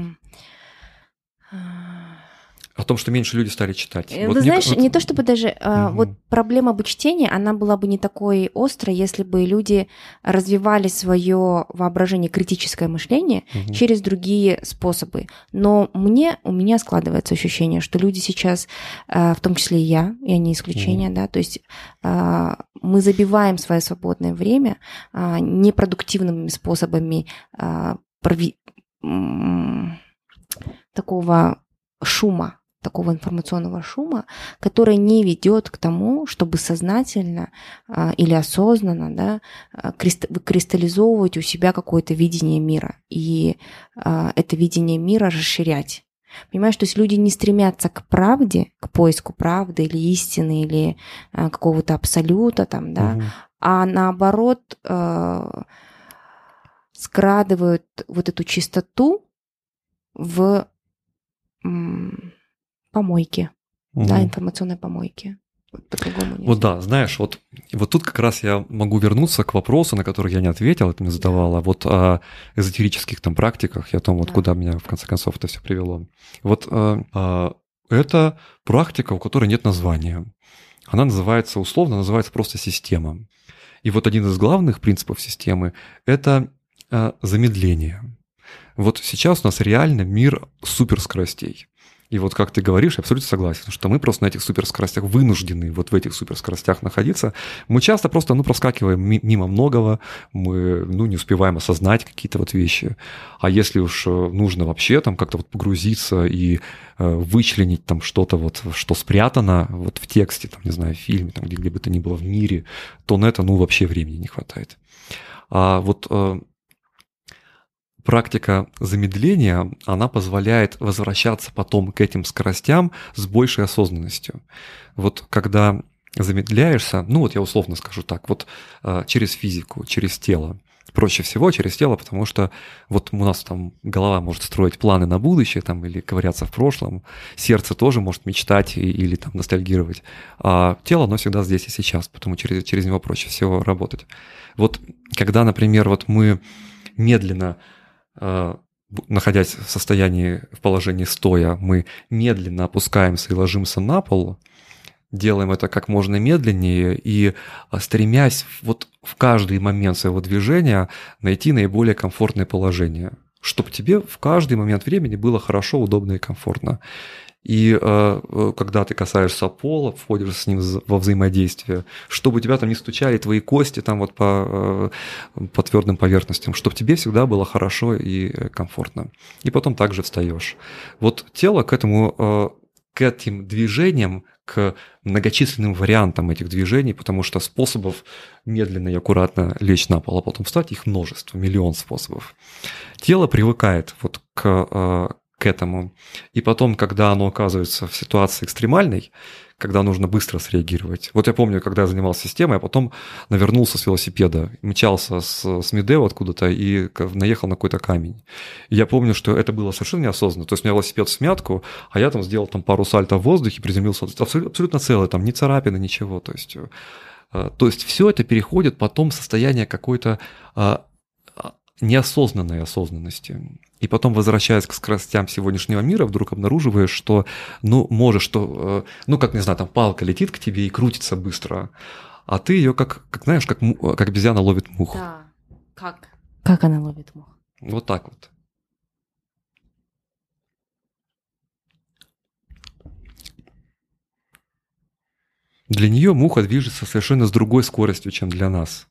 о том, что меньше люди стали читать.
Э, вот знаешь, вот... не то чтобы даже угу. вот проблема бы чтения, она была бы не такой острой, если бы люди развивали свое воображение, критическое мышление угу. через другие способы. Но мне у меня складывается ощущение, что люди сейчас, э, в том числе и я, я не исключение, угу. да, то есть мы забиваем свое свободное время непродуктивными способами такого шума такого информационного шума, который не ведет к тому, чтобы сознательно а, или осознанно да, а, кристаллизовывать у себя какое-то видение мира и а, это видение мира расширять. Понимаешь, то есть люди не стремятся к правде, к поиску правды или истины, или какого-то абсолюта там, да, угу. а наоборот а, скрадывают вот эту чистоту в помойки, угу. да, информационной помойки.
По-другому вот да, знаешь, вот, вот тут как раз я могу вернуться к вопросу, на который я не ответил, это мне задавала, да. вот о эзотерических там практиках и о том, вот да. куда меня в конце концов это все привело. Вот а, а, это практика, у которой нет названия. Она называется, условно называется просто система. И вот один из главных принципов системы – это а, замедление. Вот сейчас у нас реально мир суперскоростей. И вот как ты говоришь, я абсолютно согласен, что мы просто на этих суперскоростях вынуждены вот в этих суперскоростях находиться. Мы часто просто, ну, проскакиваем мимо многого, мы, ну, не успеваем осознать какие-то вот вещи. А если уж э, нужно вообще там как-то вот погрузиться и э, вычленить там что-то вот, что спрятано вот в тексте, там, не знаю, в фильме, там, где, где бы то ни было в мире, то на это, ну, вообще времени не хватает. А вот э, практика замедления, она позволяет возвращаться потом к этим скоростям с большей осознанностью. Вот когда замедляешься, ну вот я условно скажу так, вот а, через физику, через тело, проще всего через тело, потому что вот у нас там голова может строить планы на будущее там, или ковыряться в прошлом, сердце тоже может мечтать или там ностальгировать, а тело, оно всегда здесь и сейчас, потому через, через него проще всего работать. Вот когда, например, вот мы медленно Э, находясь в состоянии, в положении стоя, мы медленно опускаемся и ложимся на пол, делаем это как можно медленнее и э, стремясь вот в каждый момент своего движения найти наиболее комфортное положение, чтобы тебе в каждый момент времени было хорошо, удобно и комфортно. И э, э, когда ты касаешься пола, входишь с ним во взаимодействие, чтобы тебя там не стучали твои кости там вот по, э, по твердым поверхностям, чтобы тебе всегда было хорошо и комфортно. И потом также встаешь. Вот тело к этому, э, к этим движениям, к многочисленным вариантам этих движений, потому что способов медленно и аккуратно лечь на пол, а потом встать, их множество, миллион способов. Тело привыкает вот к, э, к этому. И потом, когда оно оказывается в ситуации экстремальной, когда нужно быстро среагировать. Вот я помню, когда я занимался системой, я потом навернулся с велосипеда, мчался с, с Медео откуда-то и наехал на какой-то камень. И я помню, что это было совершенно неосознанно. То есть у меня велосипед в смятку, а я там сделал там пару сальто в воздухе, приземлился абсолютно, абсолютно целый, там ни царапины, ничего. То есть, э, то есть все это переходит потом в состояние какой-то а, неосознанной осознанности. И потом, возвращаясь к скоростям сегодняшнего мира, вдруг обнаруживаешь, что, ну, можешь, что, э, ну, как, не знаю, там палка летит к тебе и крутится быстро, а ты ее, как, как знаешь, как, как обезьяна ловит мух.
Да, как? Как она ловит мух?
Вот так вот. Для нее муха движется совершенно с другой скоростью, чем для нас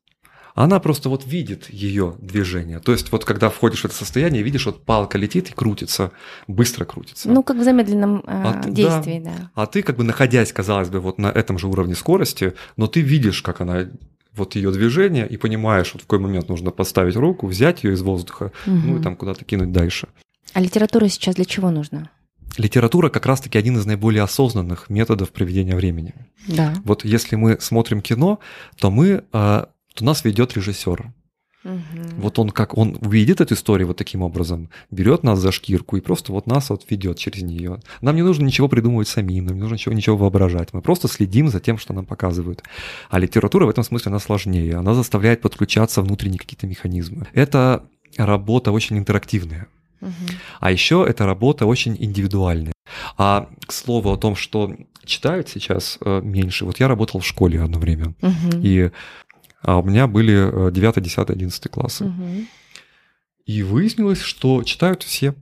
она просто вот видит ее движение. То есть вот когда входишь в это состояние, видишь, вот палка летит и крутится, быстро крутится.
Ну, как в замедленном э, а ты, действии, да. да.
А ты как бы находясь, казалось бы, вот на этом же уровне скорости, но ты видишь, как она вот ее движение и понимаешь, вот в какой момент нужно поставить руку, взять ее из воздуха, угу. ну и там куда-то кинуть дальше.
А литература сейчас для чего нужна?
Литература как раз-таки один из наиболее осознанных методов проведения времени.
Да.
Вот если мы смотрим кино, то мы а, то нас ведет режиссер. Угу. Вот он как он видит эту историю вот таким образом, берет нас за шкирку и просто вот нас вот ведет через нее. Нам не нужно ничего придумывать самим, нам не нужно ничего, ничего воображать. Мы просто следим за тем, что нам показывают. А литература в этом смысле она сложнее. Она заставляет подключаться внутренние какие-то механизмы. Это работа очень интерактивная. А еще эта работа очень индивидуальная. А к слову о том, что читают сейчас э, меньше. Вот я работал в школе одно время. Угу. И а у меня были 9, 10, 11 классы. Угу. И выяснилось, что читают все.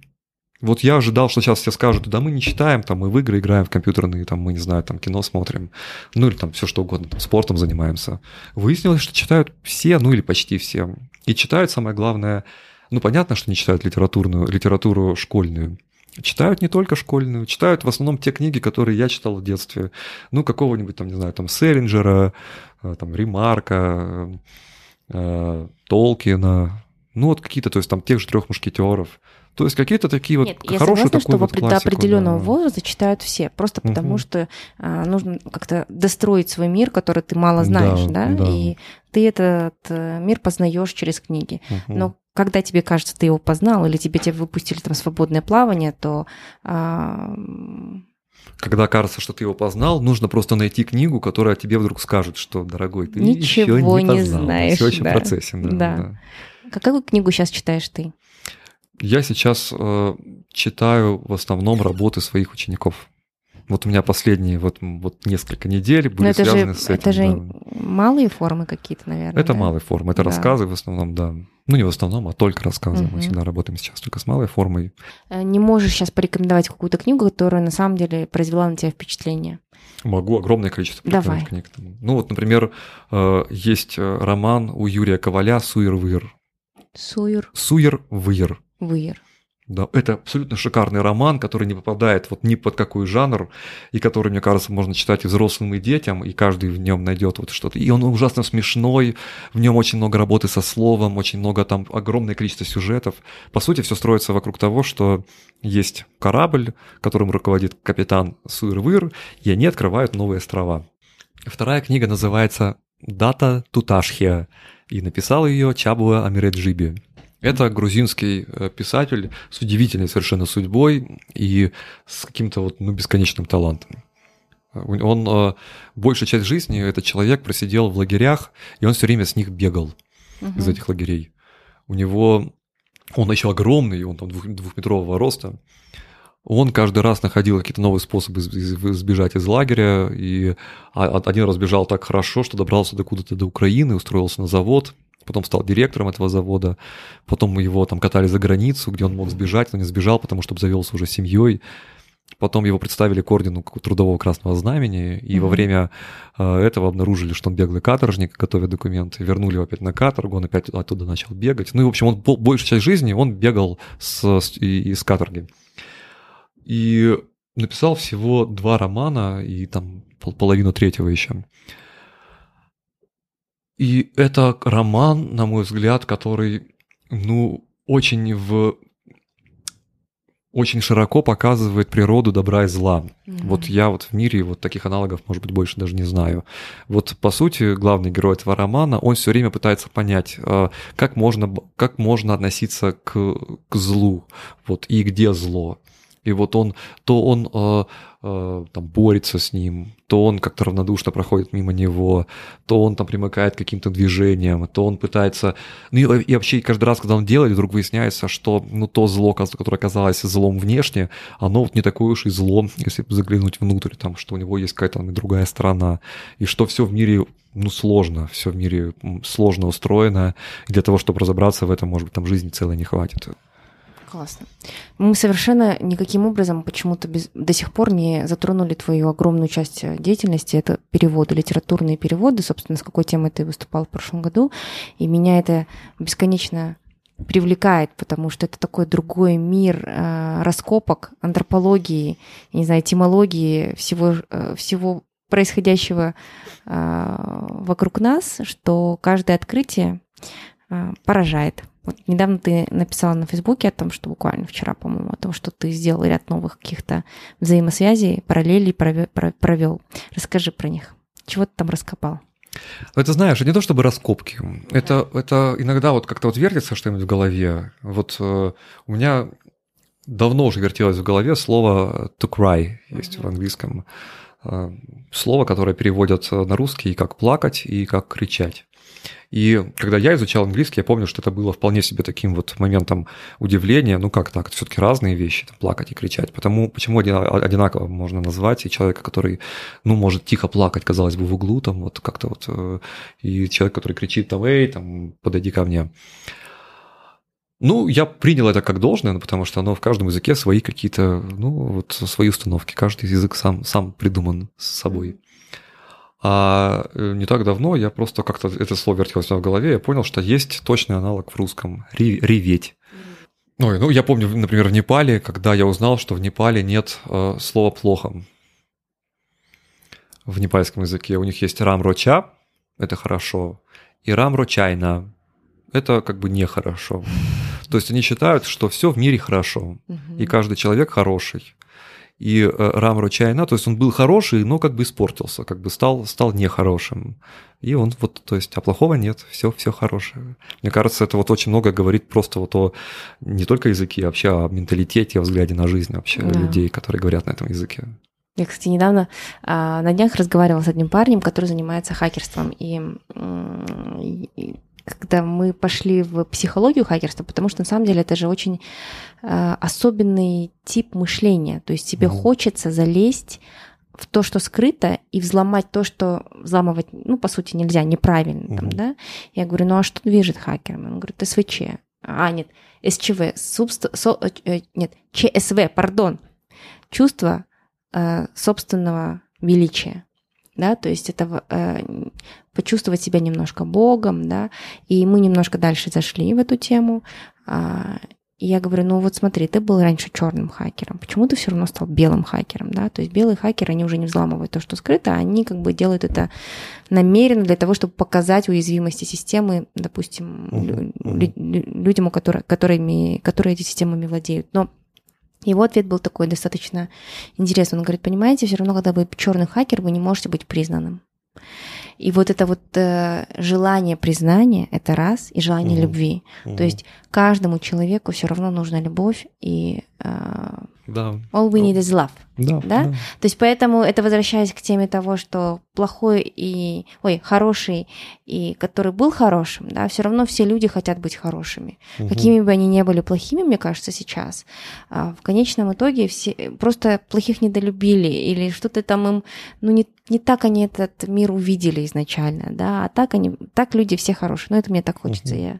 Вот я ожидал, что сейчас все скажут, да мы не читаем, там мы в игры играем, в компьютерные, там мы, не знаю, там кино смотрим, ну или там все что угодно, там, спортом занимаемся. Выяснилось, что читают все, ну или почти все. И читают, самое главное, ну понятно, что не читают литературную, литературу школьную, Читают не только школьную, читают в основном те книги, которые я читал в детстве. Ну, какого-нибудь там, не знаю, там Селлинджера, там Ремарка, э, Толкина, ну вот какие-то, то есть там тех же трех мушкетеров. То есть какие-то такие вот Нет, хорошие
я согласна,
что
вот до определенного да. возраста читают все, просто потому угу. что а, нужно как-то достроить свой мир, который ты мало знаешь, да, да? да. и ты этот э, мир познаешь через книги. Угу. Но когда тебе кажется, ты его познал, или тебе тебя выпустили там свободное плавание, то а...
когда кажется, что ты его познал, нужно просто найти книгу, которая тебе вдруг скажет, что, дорогой, ты Ничего еще не, не познал. знаешь. Все еще да. в процессе. Да, да.
да. Какую книгу сейчас читаешь ты?
Я сейчас э, читаю в основном работы своих учеников. Вот у меня последние вот, вот несколько недель были это связаны
же,
с этим.
Это же да. малые формы какие-то, наверное.
Это
да?
малые формы, это да. рассказы в основном, да. Ну, не в основном, а только рассказы. Угу. Мы всегда работаем сейчас только с малой формой.
Э, не можешь сейчас порекомендовать какую-то книгу, которая на самом деле произвела на тебя впечатление?
Могу, огромное количество
Давай.
книг. Ну, вот, например, э, есть э, роман у Юрия Коваля «Суир-выир».
Суир?
Суир-выир.
Выир.
Да, это абсолютно шикарный роман, который не попадает вот ни под какой жанр, и который, мне кажется, можно читать и взрослым, и детям, и каждый в нем найдет вот что-то. И он ужасно смешной, в нем очень много работы со словом, очень много там, огромное количество сюжетов. По сути, все строится вокруг того, что есть корабль, которым руководит капитан Суир-Выр, и они открывают новые острова. Вторая книга называется «Дата Туташхия», и написал ее Чабуа Амиреджиби. Это грузинский э, писатель с удивительной совершенно судьбой и с каким-то вот ну, бесконечным талантом. Он э, большую часть жизни этот человек просидел в лагерях, и он все время с них бегал угу. из этих лагерей. У него он еще огромный, он там двух, двухметрового роста. Он каждый раз находил какие-то новые способы сбежать из лагеря, и один раз бежал так хорошо, что добрался до куда-то до Украины, устроился на завод, потом стал директором этого завода, потом его там катали за границу, где он мог сбежать, но не сбежал, потому что обзавелся уже семьей. Потом его представили к ордену Трудового Красного Знамени, и mm-hmm. во время э, этого обнаружили, что он беглый каторжник, готовя документы, вернули его опять на каторгу, он опять оттуда начал бегать. Ну и, в общем, он большую часть жизни он бегал с, с, из каторги. И написал всего два романа и там половину третьего еще. И это роман, на мой взгляд, который, ну, очень в очень широко показывает природу добра и зла.
Мгм.
Вот я вот в мире вот таких аналогов, может быть, больше даже не знаю. Вот по сути главный герой этого романа, он все время пытается понять, э, как можно, как можно относиться к, к злу, вот и где зло. И вот он, то он э, э, там борется с ним, то он как-то равнодушно проходит мимо него, то он там примыкает к каким-то движениям, то он пытается... Ну и, и вообще каждый раз, когда он делает, вдруг выясняется, что ну, то зло, которое казалось злом внешне, оно вот не такое уж и зло, если заглянуть внутрь, там, что у него есть какая-то там другая сторона, и что все в мире ну, сложно, все в мире сложно устроено, и для того, чтобы разобраться в этом, может быть, там жизни целой не хватит.
Классно. Мы совершенно никаким образом почему-то без- до сих пор не затронули твою огромную часть э, деятельности. Это переводы, литературные переводы. Собственно, с какой темой ты выступал в прошлом году. И меня это бесконечно привлекает, потому что это такой другой мир э, раскопок, антропологии, не знаю, этимологии всего, э, всего происходящего э, вокруг нас, что каждое открытие э, поражает. Вот недавно ты написала на Фейсбуке о том, что буквально вчера, по-моему, о том, что ты сделал ряд новых каких-то взаимосвязей, параллелей прове- про- провел. Расскажи про них. Чего ты там раскопал?
Это знаешь, не то чтобы раскопки. Это, это иногда вот как-то вот вертится что-нибудь в голове. Вот э, у меня давно уже вертелось в голове слово to cry, есть в английском. Э, слово, которое переводят на русский и как плакать, и как кричать. И когда я изучал английский, я помню, что это было вполне себе таким вот моментом удивления. Ну как так? Это все-таки разные вещи, там, плакать и кричать. Потому, почему оди- одинаково можно назвать и человека, который, ну, может тихо плакать, казалось бы, в углу, там вот как-то вот, э, и человек, который кричит там, эй, там, подойди ко мне. Ну, я принял это как должное, ну, потому что оно в каждом языке свои какие-то, ну, вот свои установки. Каждый язык сам, сам придуман с собой. А э, не так давно я просто как-то это слово вертелось у меня в голове, я понял, что есть точный аналог в русском – ре- реветь. Ой, ну я помню, например, в Непале, когда я узнал, что в Непале нет э, слова «плохо» в непальском языке. У них есть рам-роча, это хорошо, и рам-рочайна, это как бы нехорошо. То есть они считают, что все в мире хорошо, и каждый человек хороший. И э, Рам Ручайна, то есть он был хороший, но как бы испортился, как бы стал, стал нехорошим. И он вот, то есть, а плохого нет, все, все хорошее. Мне кажется, это вот очень много говорит просто вот о не только языке, а вообще о менталитете, о взгляде на жизнь вообще
Да.
людей, которые говорят на этом языке.
Я, кстати, недавно а, на днях разговаривала с одним парнем, который занимается хакерством. И- и когда мы пошли в психологию хакерства, потому что на самом деле это же очень а, особенный тип мышления. То есть тебе
Мгм.
хочется залезть в то, что скрыто, и взломать то, что взламывать, ну, по сути, нельзя, неправильно там,
Мгм.
да. Я говорю, ну а что движет хакером? Он говорит, СВЧ. А, нет, СЧВ, субст... со- э, э, нет, ЧСВ, пардон. Чувство э, собственного величия. Да, то есть это э, почувствовать себя немножко Богом, да, и мы немножко дальше зашли в эту тему. А, и я говорю, ну вот смотри, ты был раньше черным хакером, почему ты все равно стал белым хакером, да? То есть белые хакеры, они уже не взламывают то, что скрыто, они как бы делают это намеренно для того, чтобы показать уязвимости системы, допустим, лю- лю- людям, у которых, которыми, которые эти системами владеют. Но его ответ был такой достаточно интересный. Он говорит, понимаете, все равно, когда вы черный хакер, вы не можете быть признанным. И вот это вот э, желание признания, это раз, и желание
Мгм.
любви. То есть каждому человеку все равно нужна любовь, и
Да,
all we need is love.
да,
Да? То есть поэтому это возвращаясь к теме того, что плохой и, ой, хороший и который был хорошим, да, все равно все люди хотят быть хорошими.
Мгм.
Какими бы они ни были плохими, мне кажется, сейчас, а, в конечном итоге все просто плохих недолюбили или что-то там им, ну не, не так они этот мир увидели изначально, да, а так они, так люди все хорошие. Ну это мне так хочется,
Мгм.
я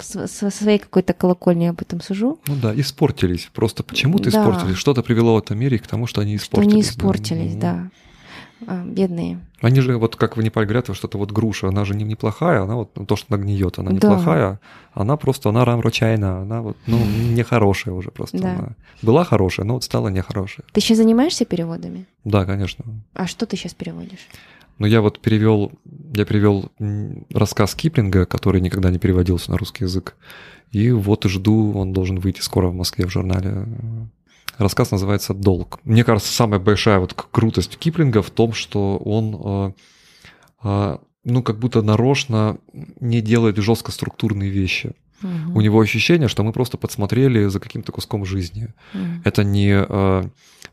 со своей какой-то колокольни об этом сужу.
Ну да, испортились. Просто почему-то
Да.
испортились. Что-то привело в этом мире к тому, что они
Что
испортились.
они
да.
испортились,
Мгм.
да. А, Бедные.
Они же, вот как в Непале говорят, что это вот груша, она же не неплохая, она вот ну, то, что она гниет, она
Да.
неплохая, она просто, она рамручайна, она вот, ну, нехорошая уже просто.
Да.
она. Была хорошая, но вот стала нехорошая.
Ты сейчас занимаешься переводами?
Да, конечно.
А что ты сейчас переводишь?
Но я вот перевел, я перевел м, рассказ Киплинга, который никогда не переводился на русский язык. И вот и жду, он должен выйти скоро в Москве в журнале. Рассказ называется «Долг». Мне кажется, самая большая вот крутость Киплинга в том, что он, ну, как будто нарочно не делает жестко структурные вещи. Угу. У него ощущение, что мы просто подсмотрели за каким-то куском жизни. Угу. Это не, э,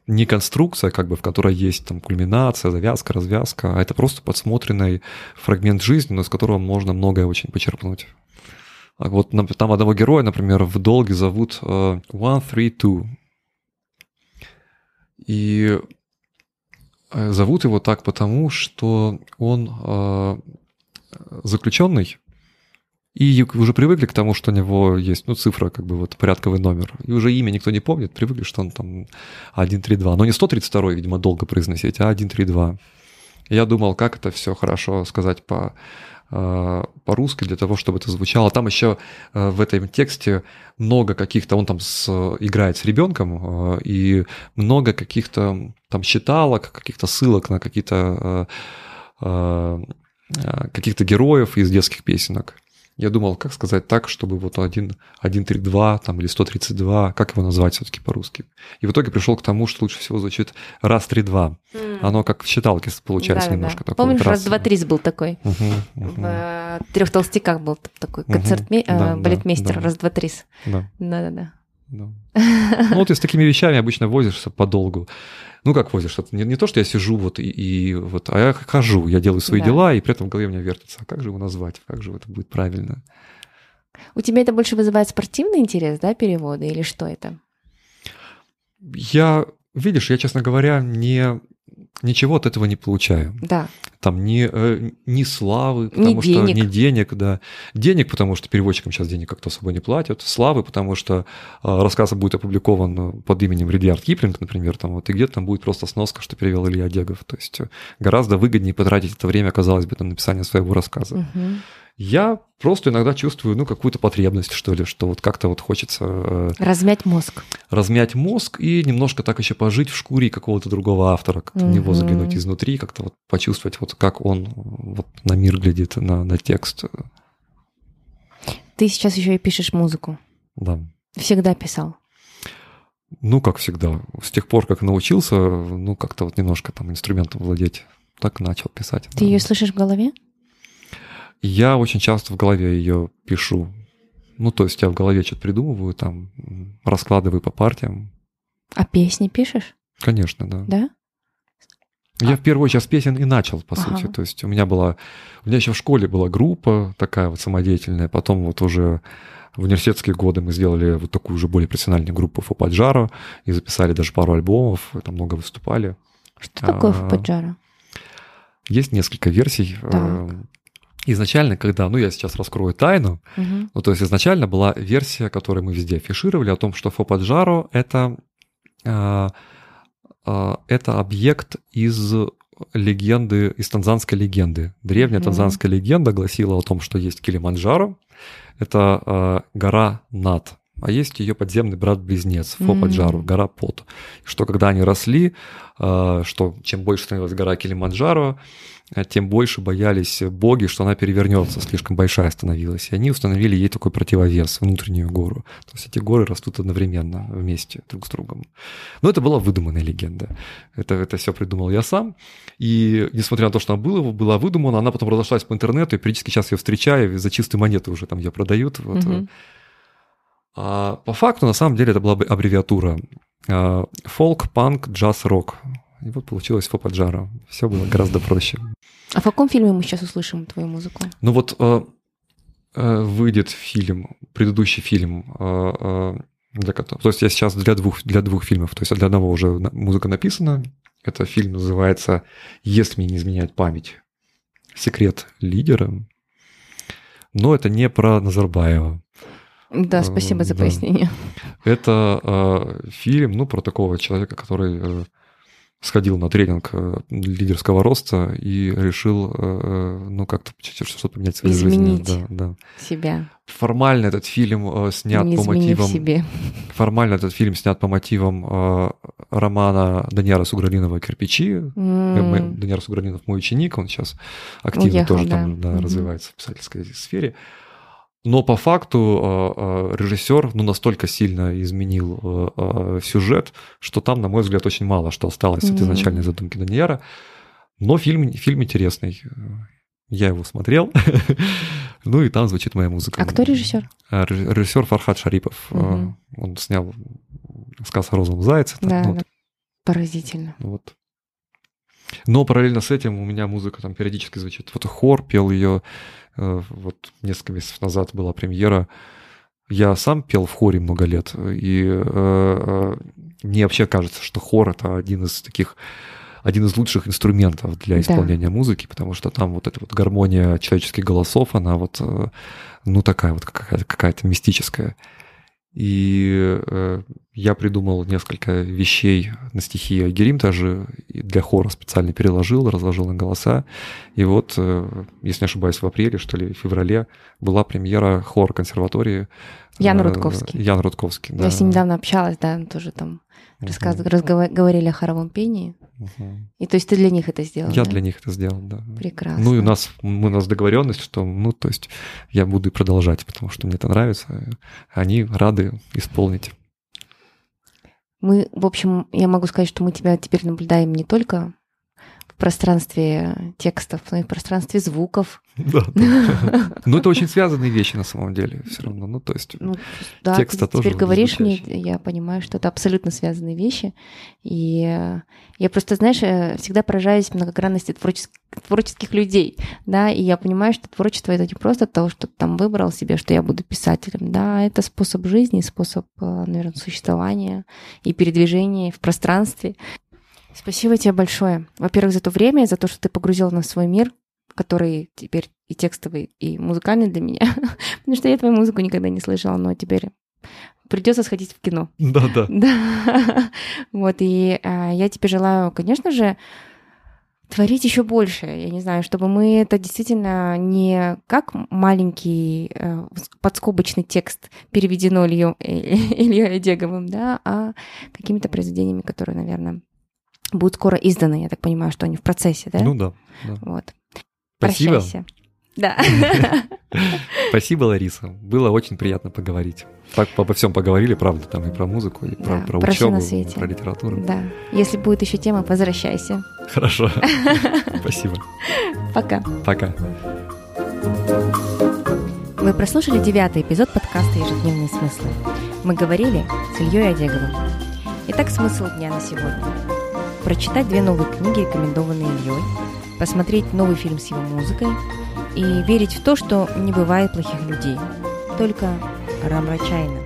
не конструкция, как бы, в которой есть там кульминация, завязка, развязка, а это просто подсмотренный фрагмент жизни, но из которого можно многое очень почерпнуть. А вот там одного героя, например, в долге зовут uh, One Three Two. И э, зовут его так потому, что он заключенный, и уже привыкли к тому, что у него есть, ну, цифра, как бы вот порядковый номер. И уже имя никто не помнит, привыкли, что он там 132. Но не 132, видимо, долго произносить, а 132. Я думал, как это все хорошо сказать по э, по-русски для того, чтобы это звучало. Там еще э, в этом тексте много каких-то, он там с, играет с ребенком, э, и много каких-то там считалок, каких-то ссылок на какие-то каких-то героев из детских песенок. Я думал, как сказать так, чтобы вот 1, 132 там, или 132, как его назвать все-таки по-русски. И в итоге пришел к тому, что лучше всего звучит раз, три, два. Mm. Оно как в считалке получается да, немножко да. такое.
Помнишь, раз, два, три был такой? Uh-huh, uh-huh. В э, трех толстяках был такой концерт uh-huh. да, балетмейстер, да, раз, два, три. Да. Да-да-да. *laughs*
Ну вот и с такими вещами обычно возишься подолгу ну как возишь, это не, не то, что я сижу вот и, и вот, а я хожу, я делаю свои да. дела, и при этом в голове у меня вертится. А как же его назвать? Как же это будет правильно?
У тебя это больше вызывает спортивный интерес, да, переводы, или что это?
Я, видишь, я, честно говоря, не ничего от этого не получаю.
Да.
Там ни, э, ни славы, потому ни что денег. ни денег, да. Денег, потому что переводчикам сейчас денег как-то особо не платят. Славы, потому что э, рассказ будет опубликован под именем Редиард Киплинг, например, там вот, и где-то там будет просто сноска, что перевел Илья Дегов. То есть э, гораздо выгоднее потратить это время, казалось бы, на написание своего рассказа. Угу. Я просто иногда чувствую, ну, какую-то потребность, что ли, что вот как-то вот хочется... Э,
размять мозг.
Размять мозг и немножко так еще пожить в шкуре какого-то другого автора, как-то угу. в него заглянуть изнутри, как-то вот почувствовать, вот как он вот на мир глядит, на, на текст.
Ты сейчас еще и пишешь музыку.
Да.
Всегда писал.
Ну, как всегда. С тех пор, как научился, ну, как-то вот немножко там инструментом владеть, так начал писать.
Ты да. ее слышишь в голове?
Я очень часто в голове ее пишу. Ну, то есть я в голове что-то придумываю, там, раскладываю по партиям.
А песни пишешь?
Конечно, да.
Да?
Я а... в первую очередь с песен и начал, по ага. сути. То есть у меня была... У меня еще в школе была группа такая вот самодеятельная. Потом вот уже в университетские годы мы сделали вот такую уже более профессиональную группу Фопаджаро и записали даже пару альбомов, там много выступали.
Что такое а, Фопаджаро?
Есть несколько версий. Так. Изначально, когда, ну я сейчас раскрою тайну, угу. ну то есть изначально была версия, которую мы везде афишировали, о том, что Фопаджаро это, э, э, это объект из легенды, из танзанской легенды. Древняя угу. танзанская легенда гласила о том, что есть Килиманджаро, это э, гора Над, а есть ее подземный брат-близнец Фопаджару, mm-hmm. гора Пот. Что когда они росли, что чем больше становилась гора Килиманджаро, тем больше боялись боги, что она перевернется, слишком большая становилась. И они установили ей такой противовес, внутреннюю гору. То есть эти горы растут одновременно вместе друг с другом. Но это была выдуманная легенда. Это, это все придумал я сам. И несмотря на то, что она была, была выдумана, она потом разошлась по интернету, и периодически сейчас ее встречаю, за чистые монеты уже там ее продают. Вот. Угу. А по факту, на самом деле, это была аббревиатура. Фолк, панк, джаз, рок. И вот получилось Фопаджара. Все было гораздо проще.
А в каком фильме мы сейчас услышим твою музыку?
Ну вот э, э, выйдет фильм, предыдущий фильм, э, для которого... То есть я сейчас для двух, для двух фильмов, то есть для одного уже музыка написана. Это фильм называется «Если мне не изменяет память. Секрет лидера». Но это не про Назарбаева.
Да, спасибо за да. пояснение.
Это э, фильм, ну, про такого человека, который э, сходил на тренинг э, лидерского роста и решил, э, э, ну, как-то что-то поменять в своей
Изменить
жизни. Да,
да. себя.
Формально этот фильм снят
Не
по мотивам...
себе.
Формально этот фильм снят по мотивам романа Даниэра Сугралинова «Кирпичи». Mm. Даниэр Сугралинов мой ученик, он сейчас активно Уехал, тоже да. там да, mm-hmm. развивается в писательской сфере. Но по факту режиссер ну, настолько сильно изменил сюжет, что там, на мой взгляд, очень мало что осталось mm-hmm. от изначальной задумки Даниэра. Но фильм, фильм интересный. Я его смотрел. *laughs* ну и там звучит моя музыка.
А кто режиссер?
Режиссер Фархад Шарипов. Угу. Он снял сказ о розовом зайце.
Да, ну, да. Поразительно.
Вот. Но параллельно с этим у меня музыка там периодически звучит. Вот хор пел ее. Э, вот несколько месяцев назад была премьера. Я сам пел в хоре много лет, и э, э, мне вообще кажется, что хор это один из таких один из лучших инструментов для исполнения да. музыки, потому что там вот эта вот гармония человеческих голосов, она вот, э, ну, такая вот какая-то, какая-то мистическая. И э, я придумал несколько вещей на стихи Айгерим даже для хора специально переложил, разложил на голоса. И вот, э, если не ошибаюсь, в апреле, что ли, в феврале была премьера хор консерватории.
Ян Рудковский.
Ян Рудковский,
да. Я с ним недавно общалась, да, тоже там рассказывали, разговаривали о хоровом пении. Угу. И то есть ты для них это сделал?
Я
да?
для них это сделал, да.
Прекрасно.
Ну и у нас, у нас договоренность, что, ну, то есть я буду продолжать, потому что мне это нравится. Они рады исполнить.
Мы, в общем, я могу сказать, что мы тебя теперь наблюдаем не только в пространстве текстов, но и в пространстве звуков.
Да. *laughs* Ну, это очень связанные вещи на самом деле все равно. Ну, то есть ну, да, текст ты
теперь говоришь мне, я понимаю, что это абсолютно связанные вещи. И я просто, знаешь, э, всегда поражаюсь многогранности творческих, людей, да, и я понимаю, что творчество это не просто то, что ты там выбрал себе, что я буду писателем, да, это способ жизни, способ, э, наверное, существования и передвижения в пространстве. Спасибо тебе большое. Во-первых, за то время, за то, что ты погрузил нас в свой мир, который теперь и текстовый, и музыкальный для меня. *laughs* Потому что я твою музыку никогда не слышала, но теперь придется сходить в кино.
Да, да. *laughs*
Да. Вот, и а, я тебе желаю, конечно же, творить еще больше. Я не знаю, чтобы мы это действительно не как маленький э, подскобочный текст переведено Илью, *laughs* Ильей Одеговым, да, а какими-то произведениями, которые, наверное, будут скоро изданы. Я так понимаю, что они в процессе, да?
Ну да. да.
Вот.
Спасибо.
Прощайся. Да. *laughs*
Спасибо, Лариса. Было очень приятно поговорить. Так обо всем поговорили, правда, там и про музыку, и про, да, про учебу, и про литературу.
Да. Если будет еще тема, возвращайся.
Хорошо. *laughs* Спасибо.
Пока.
Пока.
Вы прослушали девятый эпизод подкаста «Ежедневные смыслы». Мы говорили с Ильей Одеговым. Итак, смысл дня на сегодня прочитать две новые книги, рекомендованные Ильей, посмотреть новый фильм с его музыкой и верить в то, что не бывает плохих людей, только Рамрачайна.